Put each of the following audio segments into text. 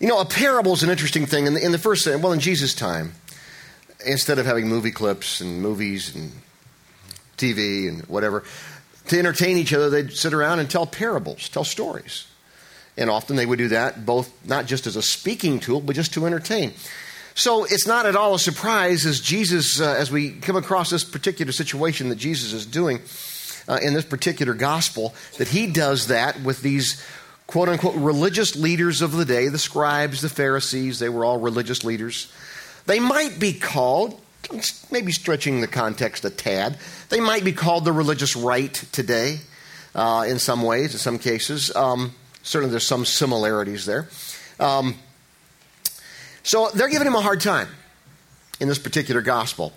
You know, a parable is an interesting thing. In the, in the first, well, in Jesus' time, instead of having movie clips and movies and TV and whatever, to entertain each other, they'd sit around and tell parables, tell stories. And often they would do that both not just as a speaking tool, but just to entertain. So it's not at all a surprise as Jesus, uh, as we come across this particular situation that Jesus is doing uh, in this particular gospel, that he does that with these quote unquote religious leaders of the day, the scribes, the Pharisees, they were all religious leaders. They might be called, maybe stretching the context a tad, they might be called the religious right today uh, in some ways, in some cases. Um, certainly there's some similarities there. Um, so they're giving him a hard time in this particular gospel.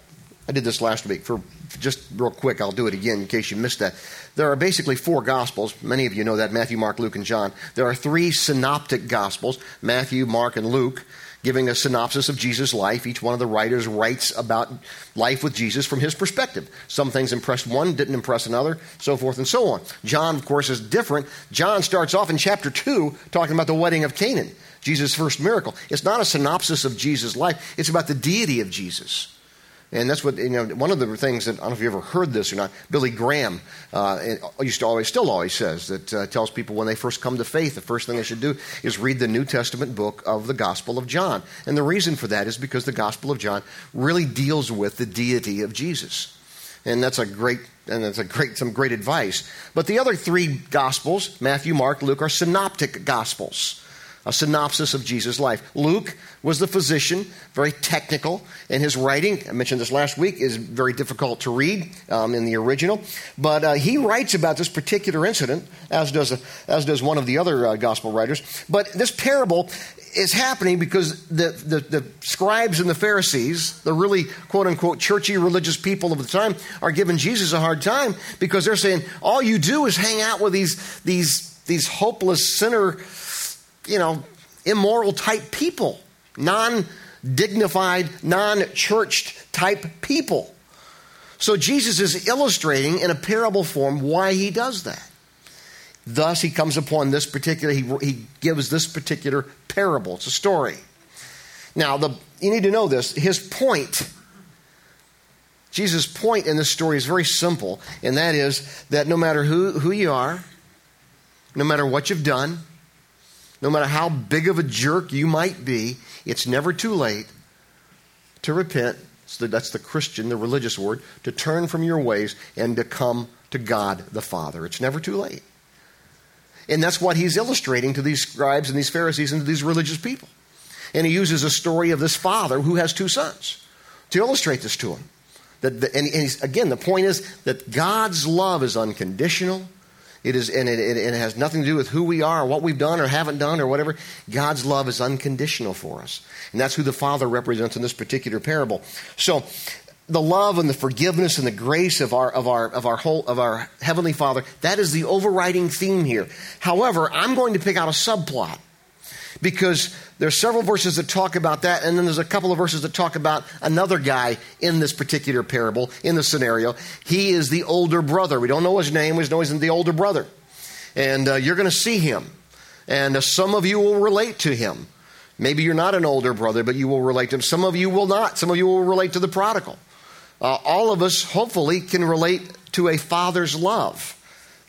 I did this last week. For just real quick, I'll do it again in case you missed that. There are basically four gospels. Many of you know that Matthew, Mark, Luke, and John. There are three synoptic gospels Matthew, Mark, and Luke giving a synopsis of Jesus' life. Each one of the writers writes about life with Jesus from his perspective. Some things impressed one, didn't impress another, so forth and so on. John, of course, is different. John starts off in chapter 2 talking about the wedding of Canaan. Jesus' first miracle. It's not a synopsis of Jesus' life, it's about the deity of Jesus. And that's what, you know, one of the things that, I don't know if you ever heard this or not, Billy Graham uh, used to always, still always says, that uh, tells people when they first come to faith, the first thing they should do is read the New Testament book of the Gospel of John. And the reason for that is because the Gospel of John really deals with the deity of Jesus. And that's a great, and that's a great, some great advice. But the other three Gospels, Matthew, Mark, Luke, are synoptic Gospels a synopsis of Jesus' life. Luke was the physician, very technical, and his writing, I mentioned this last week, is very difficult to read um, in the original. But uh, he writes about this particular incident, as does, a, as does one of the other uh, gospel writers. But this parable is happening because the, the, the, scribes and the Pharisees, the really quote unquote churchy religious people of the time, are giving Jesus a hard time because they're saying, all you do is hang out with these, these, these hopeless sinner you know, immoral type people, non dignified, non churched type people. So Jesus is illustrating in a parable form why he does that. Thus, he comes upon this particular, he, he gives this particular parable. It's a story. Now, the, you need to know this. His point, Jesus' point in this story is very simple, and that is that no matter who, who you are, no matter what you've done, no matter how big of a jerk you might be, it's never too late to repent. So that's the Christian, the religious word, to turn from your ways and to come to God the Father. It's never too late. And that's what he's illustrating to these scribes and these Pharisees and to these religious people. And he uses a story of this father who has two sons to illustrate this to them. That the, and, and again, the point is that God's love is unconditional it is, and it, it, it, has nothing to do with who we are, what we've done or haven't done, or whatever. God's love is unconditional for us, and that's who the Father represents in this particular parable. So, the love and the forgiveness and the grace of our of our of our whole of our heavenly Father that is the overriding theme here. However, I'm going to pick out a subplot because there's several verses that talk about that, and then there's a couple of verses that talk about another guy in this particular parable, in the scenario. He is the older brother. We don't know his name, we just know he's the older brother. And uh, you're going to see him. And uh, some of you will relate to him. Maybe you're not an older brother, but you will relate to him. Some of you will not. Some of you will relate to the prodigal. Uh, all of us, hopefully, can relate to a father's love.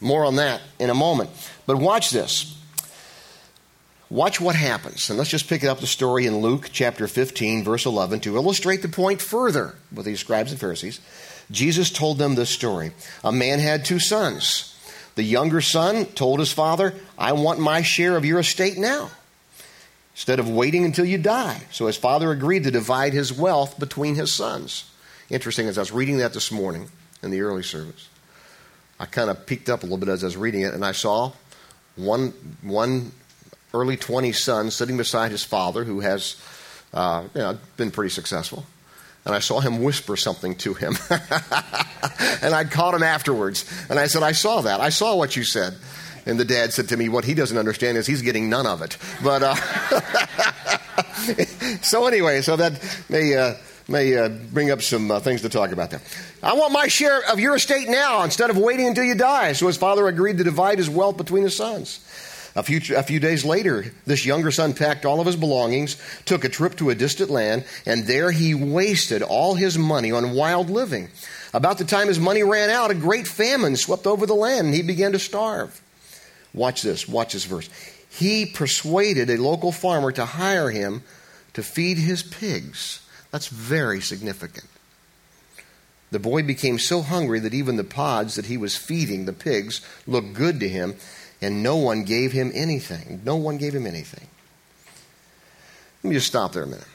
More on that in a moment. But watch this. Watch what happens. And let's just pick up the story in Luke chapter 15, verse 11, to illustrate the point further with these scribes and Pharisees. Jesus told them this story. A man had two sons. The younger son told his father, I want my share of your estate now, instead of waiting until you die. So his father agreed to divide his wealth between his sons. Interesting, as I was reading that this morning in the early service, I kind of peeked up a little bit as I was reading it, and I saw one, one early 20s son sitting beside his father, who has uh, you know, been pretty successful. And I saw him whisper something to him. and I caught him afterwards. And I said, I saw that. I saw what you said. And the dad said to me, What he doesn't understand is he's getting none of it. But uh, so, anyway, so that may, uh, may uh, bring up some uh, things to talk about there. I want my share of your estate now instead of waiting until you die. So his father agreed to divide his wealth between his sons. A few, a few days later, this younger son packed all of his belongings, took a trip to a distant land, and there he wasted all his money on wild living. About the time his money ran out, a great famine swept over the land, and he began to starve. Watch this, watch this verse. He persuaded a local farmer to hire him to feed his pigs. That's very significant. The boy became so hungry that even the pods that he was feeding the pigs looked good to him, and no one gave him anything. No one gave him anything. Let me just stop there a minute.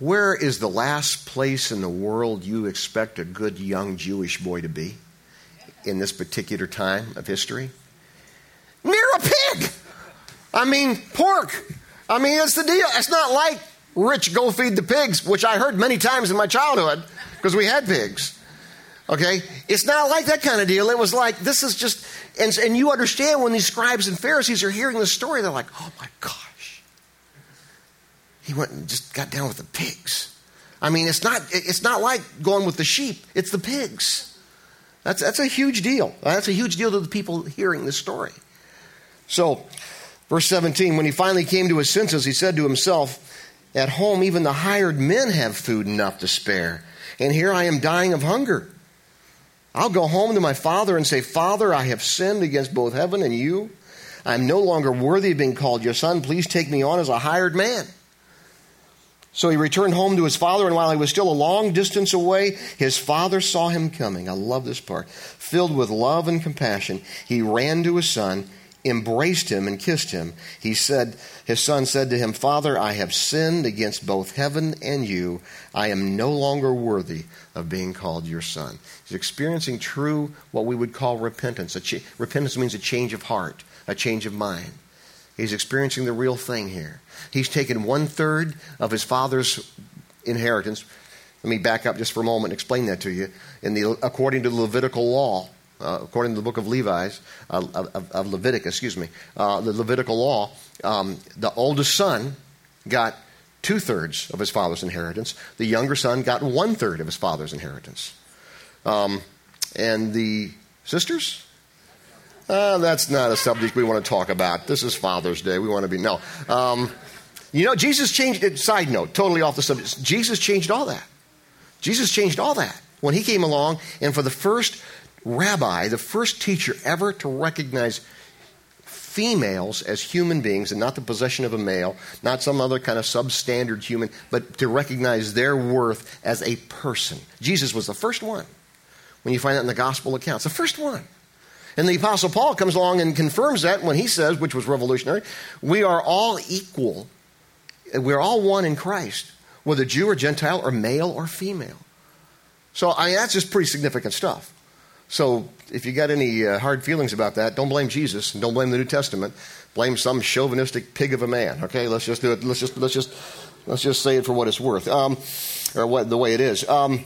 Where is the last place in the world you expect a good young Jewish boy to be in this particular time of history? Near a pig! I mean, pork. I mean, it's the deal. It's not like Rich go feed the pigs, which I heard many times in my childhood because we had pigs. Okay? It's not like that kind of deal. It was like, this is just, and, and you understand when these scribes and Pharisees are hearing the story, they're like, oh my gosh. He went and just got down with the pigs. I mean, it's not, it's not like going with the sheep, it's the pigs. That's, that's a huge deal. That's a huge deal to the people hearing this story. So, verse 17, when he finally came to his senses, he said to himself, At home, even the hired men have food enough to spare, and here I am dying of hunger. I'll go home to my father and say, Father, I have sinned against both heaven and you. I'm no longer worthy of being called your son. Please take me on as a hired man. So he returned home to his father, and while he was still a long distance away, his father saw him coming. I love this part. Filled with love and compassion, he ran to his son embraced him and kissed him. He said, His son said to him, Father, I have sinned against both heaven and you. I am no longer worthy of being called your son. He's experiencing true, what we would call repentance. Ch- repentance means a change of heart, a change of mind. He's experiencing the real thing here. He's taken one third of his father's inheritance. Let me back up just for a moment and explain that to you. In the, according to the Levitical law, uh, according to the book of Levi's, uh, of, of, Leviticus, excuse me, uh, the Levitical law, um, the oldest son got two thirds of his father's inheritance. The younger son got one third of his father's inheritance. Um, and the sisters? Uh, that's not a subject we want to talk about. This is Father's Day. We want to be, no. Um, you know, Jesus changed it. Side note, totally off the subject. Jesus changed all that. Jesus changed all that when he came along, and for the first rabbi, the first teacher ever to recognize females as human beings and not the possession of a male, not some other kind of substandard human, but to recognize their worth as a person. Jesus was the first one. When you find that in the gospel accounts, the first one. And the Apostle Paul comes along and confirms that when he says, which was revolutionary, we are all equal. We're all one in Christ, whether Jew or Gentile or male or female. So I mean, that's just pretty significant stuff. So if you got any uh, hard feelings about that, don't blame Jesus and don't blame the New Testament. Blame some chauvinistic pig of a man. Okay, let's just do it. Let's just let's just let's just say it for what it's worth, um, or what the way it is. Um,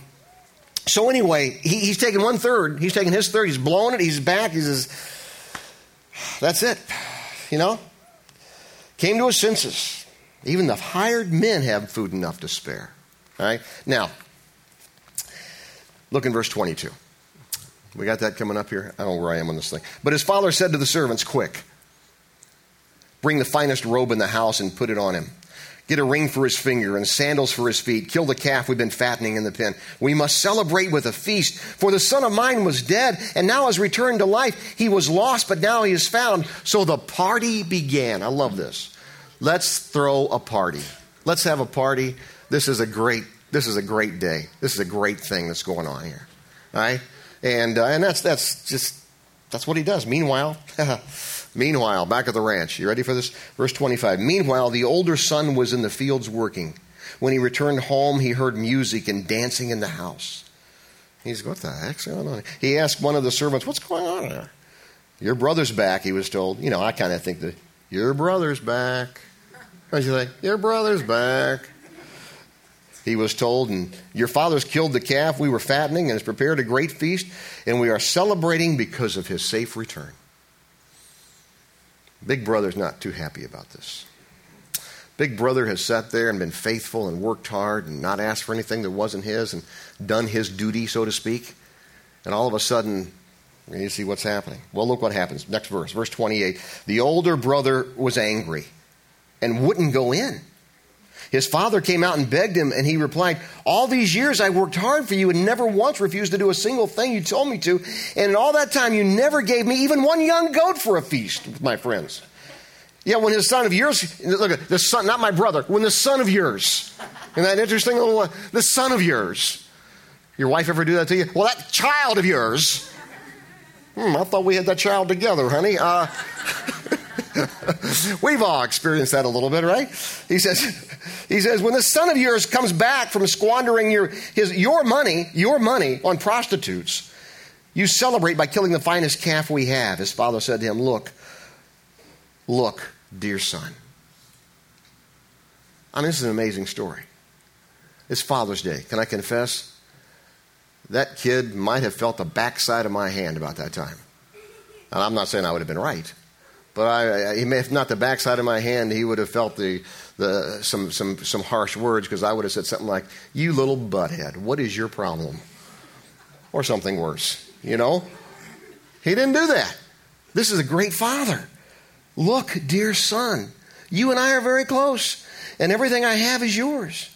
so anyway, he, he's taking one third. He's taking his third. He's blowing it. He's back. He says, "That's it." You know, came to his senses. Even the hired men have food enough to spare. All right. Now, look in verse twenty-two. We got that coming up here? I don't know where I am on this thing. But his father said to the servants, Quick, bring the finest robe in the house and put it on him. Get a ring for his finger and sandals for his feet. Kill the calf we've been fattening in the pen. We must celebrate with a feast. For the son of mine was dead and now has returned to life. He was lost, but now he is found. So the party began. I love this. Let's throw a party. Let's have a party. This is a great, this is a great day. This is a great thing that's going on here. All right? And, uh, and that's, that's just, that's what he does. Meanwhile, meanwhile, back at the ranch, you ready for this? Verse 25. Meanwhile, the older son was in the fields working. When he returned home, he heard music and dancing in the house. He's, what the heck's going on? He asked one of the servants, what's going on there? Your brother's back, he was told. You know, I kind of think that, your brother's back. What do you think? Your brother's back he was told, and your fathers killed the calf we were fattening and has prepared a great feast, and we are celebrating because of his safe return. Big brother's not too happy about this. Big brother has sat there and been faithful and worked hard and not asked for anything that wasn't his and done his duty, so to speak. And all of a sudden, You see what's happening. Well, look what happens. Next verse, verse 28. The older brother was angry and wouldn't go in. His father came out and begged him, and he replied, All these years I worked hard for you and never once refused to do a single thing you told me to. And in all that time, you never gave me even one young goat for a feast with my friends. Yeah, when his son of yours, look at the son, not my brother, when the son of yours, isn't that interesting? Little, The son of yours. Your wife ever do that to you? Well, that child of yours. Hmm, I thought we had that child together, honey. Uh, We've all experienced that a little bit, right? He says, he says, when the son of yours comes back from squandering your, his, your money, your money on prostitutes, you celebrate by killing the finest calf we have. His father said to him, Look, look, dear son. I mean, this is an amazing story. It's Father's Day. Can I confess? That kid might have felt the backside of my hand about that time. And I'm not saying I would have been right. But I, may have not the backside of my hand. He would have felt the, the some some some harsh words because I would have said something like, "You little butthead, what is your problem?" Or something worse. You know, he didn't do that. This is a great father. Look, dear son, you and I are very close, and everything I have is yours.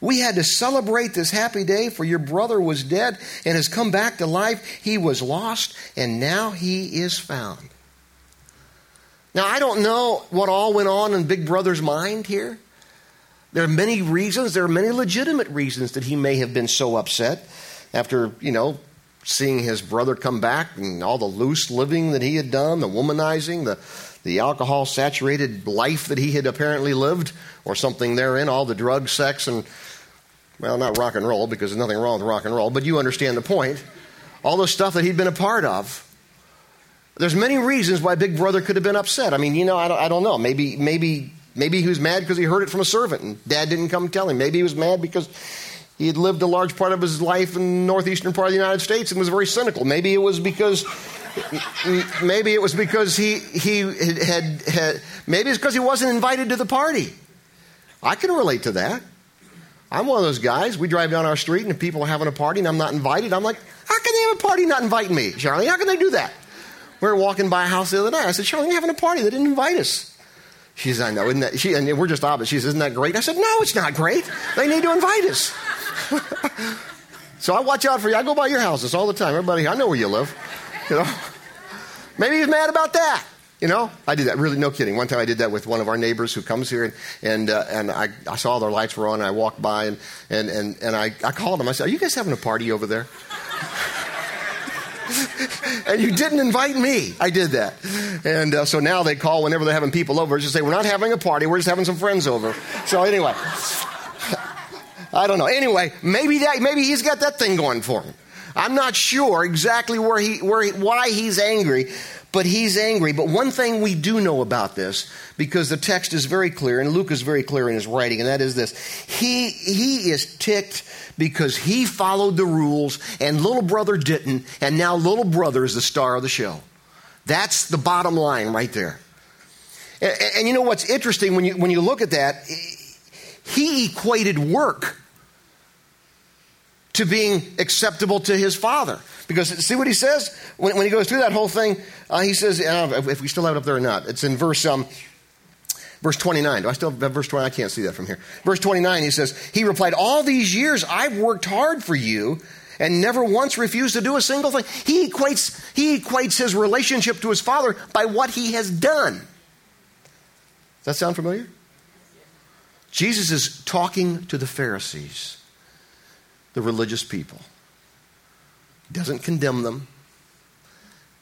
We had to celebrate this happy day, for your brother was dead and has come back to life. He was lost, and now he is found. Now, I don't know what all went on in Big Brother's mind here. There are many reasons, there are many legitimate reasons that he may have been so upset after, you know, seeing his brother come back and all the loose living that he had done, the womanizing, the, the alcohol saturated life that he had apparently lived, or something therein, all the drug, sex, and, well, not rock and roll, because there's nothing wrong with rock and roll, but you understand the point. All the stuff that he'd been a part of. There's many reasons why Big Brother could have been upset. I mean, you know, I don't, I don't know. Maybe, maybe, maybe he was mad because he heard it from a servant and Dad didn't come tell him. Maybe he was mad because he had lived a large part of his life in the northeastern part of the United States and was very cynical. Maybe it was because, maybe it was because he he had, had maybe it's because he wasn't invited to the party. I can relate to that. I'm one of those guys. We drive down our street and people are having a party and I'm not invited. I'm like, how can they have a party not inviting me, Charlie? How can they do that? We were walking by a house the other night. I said, Charlie, you're having a party. They didn't invite us. She said, I know. Isn't that, she, and we're just opposite. She says, Isn't that great? I said, No, it's not great. They need to invite us. so I watch out for you. I go by your houses all the time. Everybody, I know where you live. You know, maybe he's mad about that. You know, I did that. Really, no kidding. One time I did that with one of our neighbors who comes here, and and, uh, and I, I saw their lights were on, and I walked by, and and and, and I, I called him. I said, "Are you guys having a party over there?" and you didn't invite me. I did that. And uh, so now they call whenever they're having people over, just say, We're not having a party, we're just having some friends over. So anyway, I don't know. Anyway, maybe that maybe he's got that thing going for him. I'm not sure exactly where he, where he, why he's angry, but he's angry. But one thing we do know about this, because the text is very clear, and Luke is very clear in his writing, and that is this: he he is ticked because he followed the rules and little brother didn't, and now little brother is the star of the show. That's the bottom line right there. And, and, you know what's interesting when you, when you look at that? He equated work to being acceptable to his father. Because see what he says? When, when he goes through that whole thing, uh, he says, uh, if we still have it up there or not, it's in verse um, Verse 29. Do I still have verse 29? I can't see that from here. Verse 29, he says, He replied, All these years I've worked hard for you and never once refused to do a single thing. He equates, he equates his relationship to his father by what he has done. Does that sound familiar? Jesus is talking to the Pharisees, the religious people. He doesn't condemn them.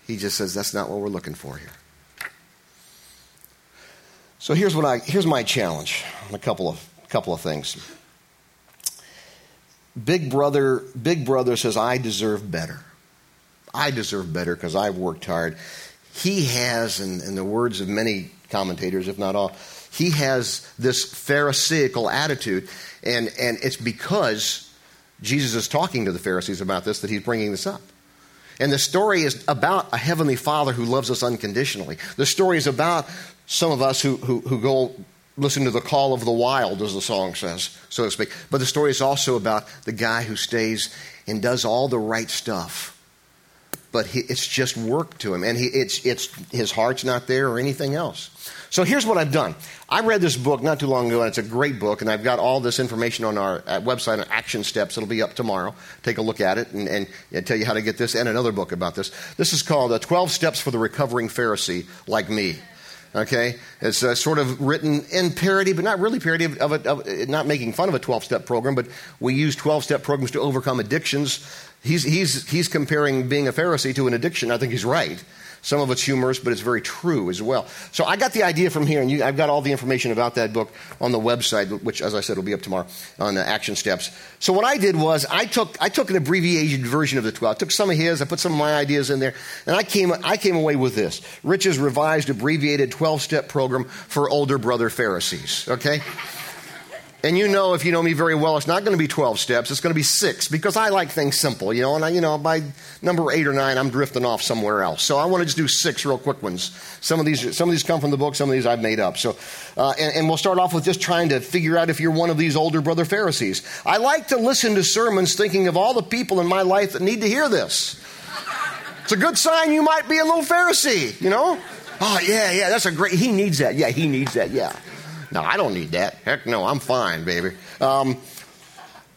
He just says, That's not what we're looking for here. So here's what I here's my challenge a couple of couple of things. Big brother, big brother says, I deserve better. I deserve better because I've worked hard. He has, in, in the words of many commentators, if not all, he has this Pharisaical attitude, and, and it's because Jesus is talking to the Pharisees about this that he's bringing this up. And the story is about a heavenly Father who loves us unconditionally. The story is about some of us who, who, who go listen to the call of the wild, as the song says, so to speak. But the story is also about the guy who stays and does all the right stuff but he, it's just work to him, and he, it's, it's, his heart's not there or anything else. So here's what I've done. I read this book not too long ago, and it's a great book, and I've got all this information on our website on action steps. It'll be up tomorrow. Take a look at it and, and tell you how to get this and another book about this. This is called uh, 12 Steps for the Recovering Pharisee Like Me. Okay? It's uh, sort of written in parody, but not really parody of, of, of not making fun of a 12 step program, but we use 12 step programs to overcome addictions. He's, he's, he's comparing being a Pharisee to an addiction. I think he's right. Some of it's humorous, but it's very true as well. So I got the idea from here, and you, I've got all the information about that book on the website, which, as I said, will be up tomorrow on the action steps. So what I did was I took I took an abbreviated version of the twelve. I took some of his, I put some of my ideas in there, and I came I came away with this: Rich's revised abbreviated twelve step program for older brother Pharisees. Okay. And you know, if you know me very well, it's not going to be 12 steps. It's going to be six because I like things simple, you know. And I, you know, by number eight or nine, I'm drifting off somewhere else. So I want to just do six real quick ones. Some of these, some of these come from the book. Some of these I've made up. So, uh, and, and we'll start off with just trying to figure out if you're one of these older brother Pharisees. I like to listen to sermons thinking of all the people in my life that need to hear this. It's a good sign you might be a little Pharisee, you know. Oh yeah, yeah, that's a great. He needs that. Yeah, he needs that. Yeah. No, I don't need that. Heck no, I'm fine, baby. Um,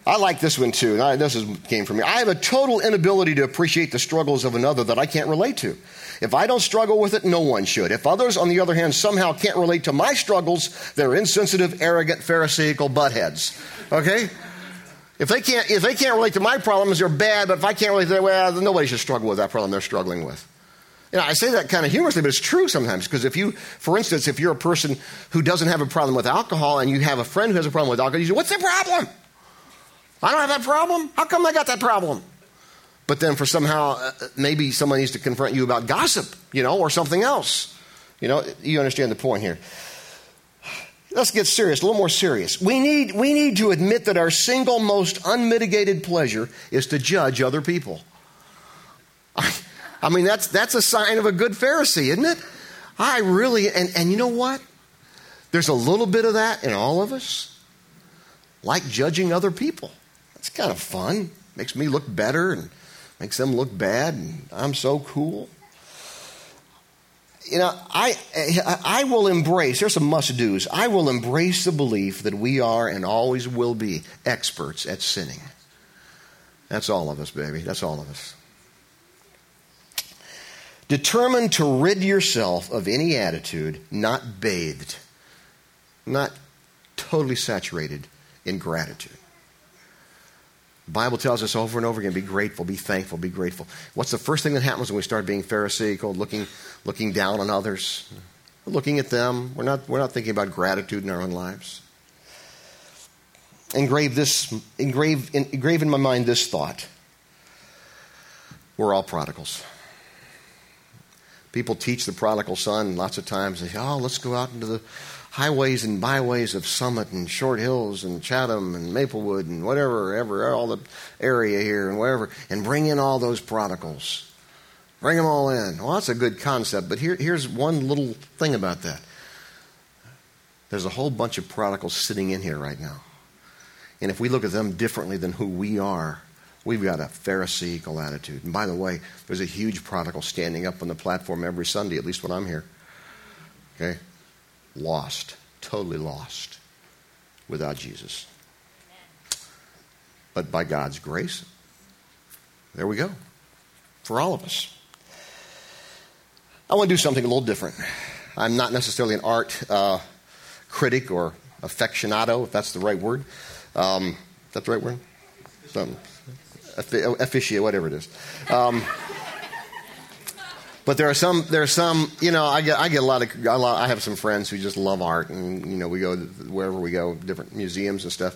I like this one too. This is, came from me. I have a total inability to appreciate the struggles of another that I can't relate to. If I don't struggle with it, no one should. If others, on the other hand, somehow can't relate to my struggles, they're insensitive, arrogant, pharisaical buttheads. Okay? If they can't, if they can't relate to my problems, they're bad. But if I can't relate to their, well, nobody should struggle with that problem they're struggling with. You know, I say that kind of humorously, but it's true sometimes. Because if you, for instance, if you're a person who doesn't have a problem with alcohol and you have a friend who has a problem with alcohol, you say, What's the problem? I don't have that problem. How come I got that problem? But then for somehow, uh, maybe someone needs to confront you about gossip, you know, or something else. You know, you understand the point here. Let's get serious, a little more serious. We need, we need to admit that our single most unmitigated pleasure is to judge other people. I mean, that's, that's a sign of a good Pharisee, isn't it? I really, and, and you know what? There's a little bit of that in all of us. Like judging other people. That's kind of fun. Makes me look better and makes them look bad, and I'm so cool. You know, I, I will embrace, there's some must do's. I will embrace the belief that we are and always will be experts at sinning. That's all of us, baby. That's all of us. Determined to rid yourself of any attitude not bathed, not totally saturated in gratitude. The Bible tells us over and over again be grateful, be thankful, be grateful. What's the first thing that happens when we start being Pharisaical, looking, looking down on others? Looking at them. We're not, we're not thinking about gratitude in our own lives. Engrave, this, engrave, engrave in my mind this thought we're all prodigals. People teach the prodigal son lots of times. They say, oh, let's go out into the highways and byways of Summit and Short Hills and Chatham and Maplewood and whatever, ever, all the area here and wherever, and bring in all those prodigals. Bring them all in. Well, that's a good concept, but here, here's one little thing about that. There's a whole bunch of prodigals sitting in here right now. And if we look at them differently than who we are, We've got a Pharisaical attitude. And by the way, there's a huge prodigal standing up on the platform every Sunday, at least when I'm here. Okay? Lost, totally lost without Jesus. But by God's grace, there we go. For all of us. I want to do something a little different. I'm not necessarily an art uh, critic or aficionado, if that's the right word. Um, is that the right word? Um, officiate, whatever it is. Um, but there are some, there are some, you know, I get, I get a lot of, a lot, I have some friends who just love art, and you know, we go wherever we go, different museums and stuff.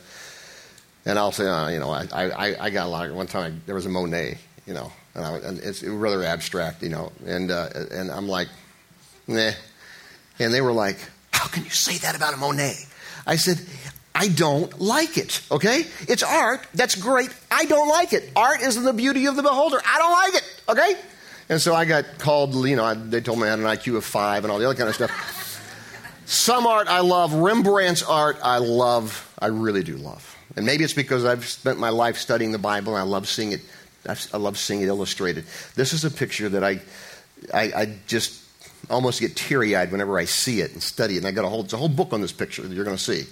And I'll say, uh, you know, I, I, I got a lot. Of, one time there was a Monet, you know, and, I, and it's rather abstract, you know, and uh, and I'm like, nah. And they were like, how can you say that about a Monet? I said, I don't like it, okay? It's art. That's great. I don't like it. Art is the beauty of the beholder. I don't like it, okay? And so I got called, you know, they told me I had an IQ of five and all the other kind of stuff. Some art I love. Rembrandt's art I love. I really do love. And maybe it's because I've spent my life studying the Bible and I love seeing it I love seeing it illustrated. This is a picture that I, I, I just almost get teary eyed whenever I see it and study it. And I got a whole, it's a whole book on this picture that you're going to see.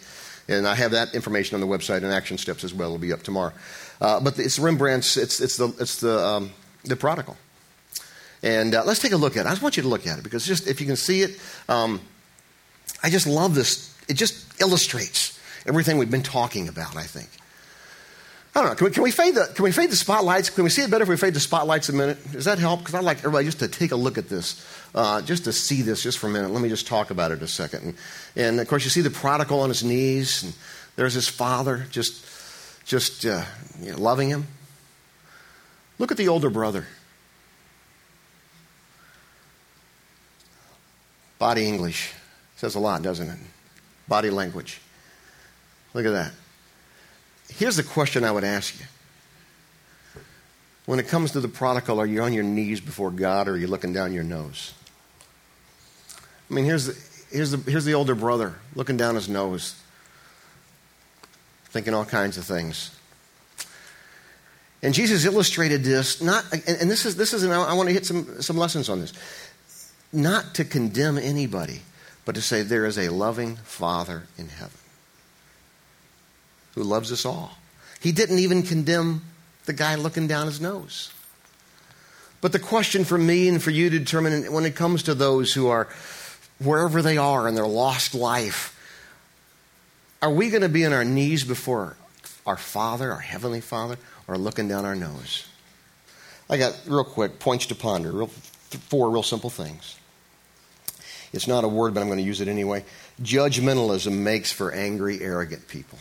And I have that information on the website and action steps as well. It'll be up tomorrow. Uh, but it's Rembrandt's, it's, it's the, it's the, um, the prodigal. And uh, let's take a look at it. I just want you to look at it because just if you can see it, um, I just love this. It just illustrates everything we've been talking about, I think. I don't know. Can we, can we, fade the can we fade the spotlights? Can we see it better if we fade the spotlights a minute? Does that help? Because I'd like everybody just to take a look at this, uh, just to see this just for a minute. Let me just talk about it a second. And, and of course, you see the prodigal on his knees, and there's his father just just uh, you know, loving him. Look at the older brother. Body English says a lot, doesn't it? Body language. Look at that. Here's the question I would ask you. When it comes to the prodigal, are you on your knees before God or are you looking down your nose? I mean, here's the, here's the, here's the older brother looking down his nose, thinking all kinds of things. And Jesus illustrated this, not, and this is, this is, I want to hit some, some lessons on this. Not to condemn anybody, but to say there is a loving Father in heaven who loves us all. He didn't even condemn the guy looking down his nose. But the question for me and for you to determine when it comes to those who are wherever they are in their lost life, are we going to be on our knees before our Father, our Heavenly Father, or looking down our nose? I got real quick points to ponder, real, four real simple things. It's not a word, but I'm going to use it anyway. Judgmentalism makes for angry, arrogant people.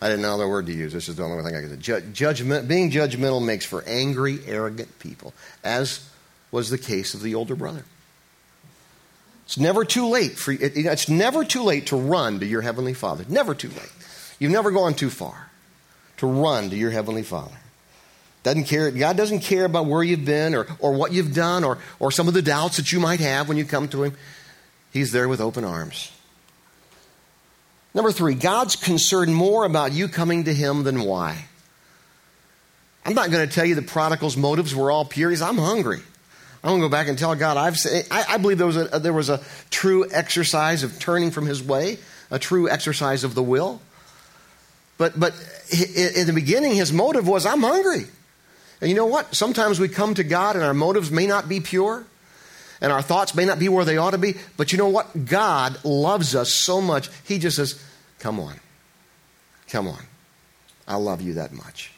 I didn't know other word to use. This is the only thing I could say. judgment, being judgmental makes for angry, arrogant people, as was the case of the older brother. It's never too late for it, it's never too late to run to your heavenly Father. Never too late. You've never gone too far to run to your heavenly Father. Doesn't care, God doesn't care about where you've been or, or what you've done or, or some of the doubts that you might have when you come to Him. He's there with open arms. Number three, God's concerned more about you coming to Him than why. I'm not going to tell you the prodigal's motives were all pure. He's, I'm hungry. I'm going to go back and tell God, I've, I, I believe there was, a, there was a true exercise of turning from His way, a true exercise of the will. But, but in the beginning, his motive was, I'm hungry. And you know what? Sometimes we come to God and our motives may not be pure and our thoughts may not be where they ought to be, but you know what? God loves us so much, He just says, Come on. Come on. I love you that much.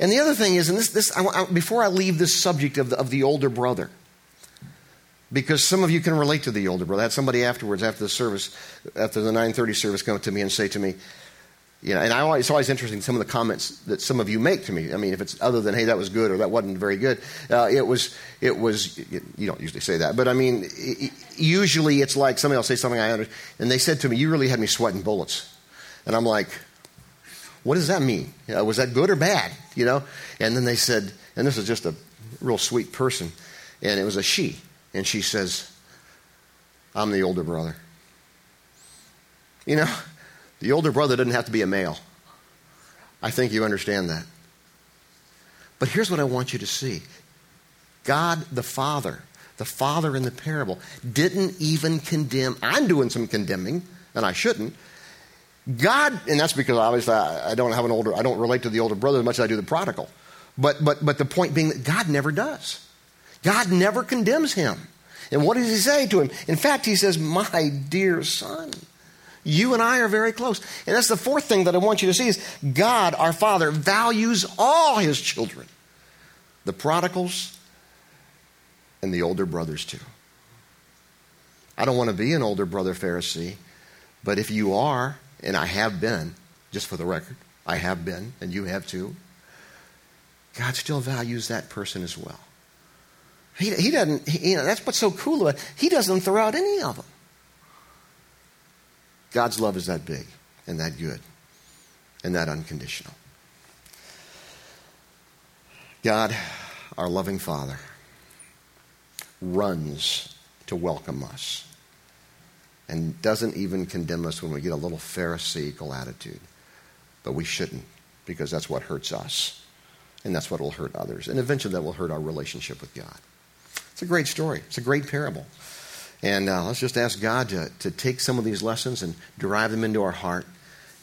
And the other thing is, and this, this I, I, before I leave this subject of the, of the older brother, because some of you can relate to the older brother. I had somebody afterwards, after the service, after the 9:30 service, come to me and say to me, you know, and I always, it's always interesting some of the comments that some of you make to me. I mean, if it's other than "Hey, that was good" or "That wasn't very good," uh, it was. It was. You don't usually say that, but I mean, it, usually it's like somebody will say something I understand, and they said to me, "You really had me sweating bullets," and I'm like, "What does that mean? You know, was that good or bad?" You know, and then they said, and this is just a real sweet person, and it was a she, and she says, "I'm the older brother." You know the older brother doesn't have to be a male. I think you understand that. But here's what I want you to see God the Father, the Father in the parable, didn't even condemn. I'm doing some condemning, and I shouldn't. God, and that's because obviously I, don't have an older, I don't relate to the older brother as much as I do the prodigal. But, but, but the point being that God never does. God never condemns him. And what does he say to him? In fact, he says, My dear son. You and I are very close. And that's the fourth thing that I want you to see is God, our Father, values all his children. The prodigals and the older brothers too. I don't want to be an older brother Pharisee, but if you are, and I have been, just for the record, I have been, and you have too, God still values that person as well. He, he doesn't, he, you know, that's what's so cool about it. He doesn't throw out any of them. God's love is that big and that good and that unconditional. God, our loving Father, runs to welcome us and doesn't even condemn us when we get a little Pharisaical attitude. But we shouldn't because that's what hurts us. And that's what will hurt others. And eventually that will hurt our relationship with God. It's a great story, it's a great parable. And uh, let's just ask God to, to take some of these lessons and drive them into our heart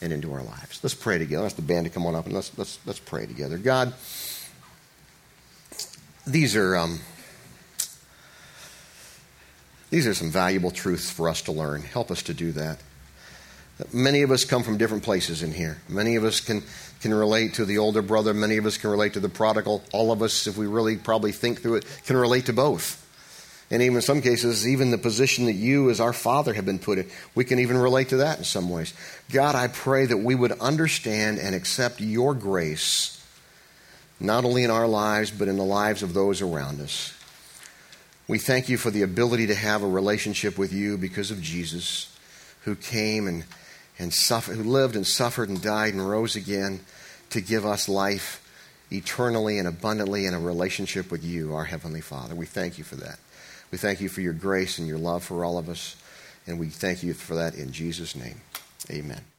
and into our lives. Let's pray together. Let's ask the band to come on up and let's, let's, let's pray together. God, these are. Um, these are some valuable truths for us to learn. Help us to do that. Many of us come from different places in here. Many of us can, can relate to the older brother. Many of us can relate to the prodigal. All of us, if we really probably think through it, can relate to both. And even in some cases, even the position that you as our father have been put in, we can even relate to that in some ways. God, I pray that we would understand and accept your grace, not only in our lives, but in the lives of those around us. We thank you for the ability to have a relationship with you because of Jesus, who came and, and suffered, who lived and suffered and died and rose again to give us life eternally and abundantly in a relationship with you, our Heavenly Father. We thank you for that. We thank you for your grace and your love for all of us, and we thank you for that in Jesus' name. Amen.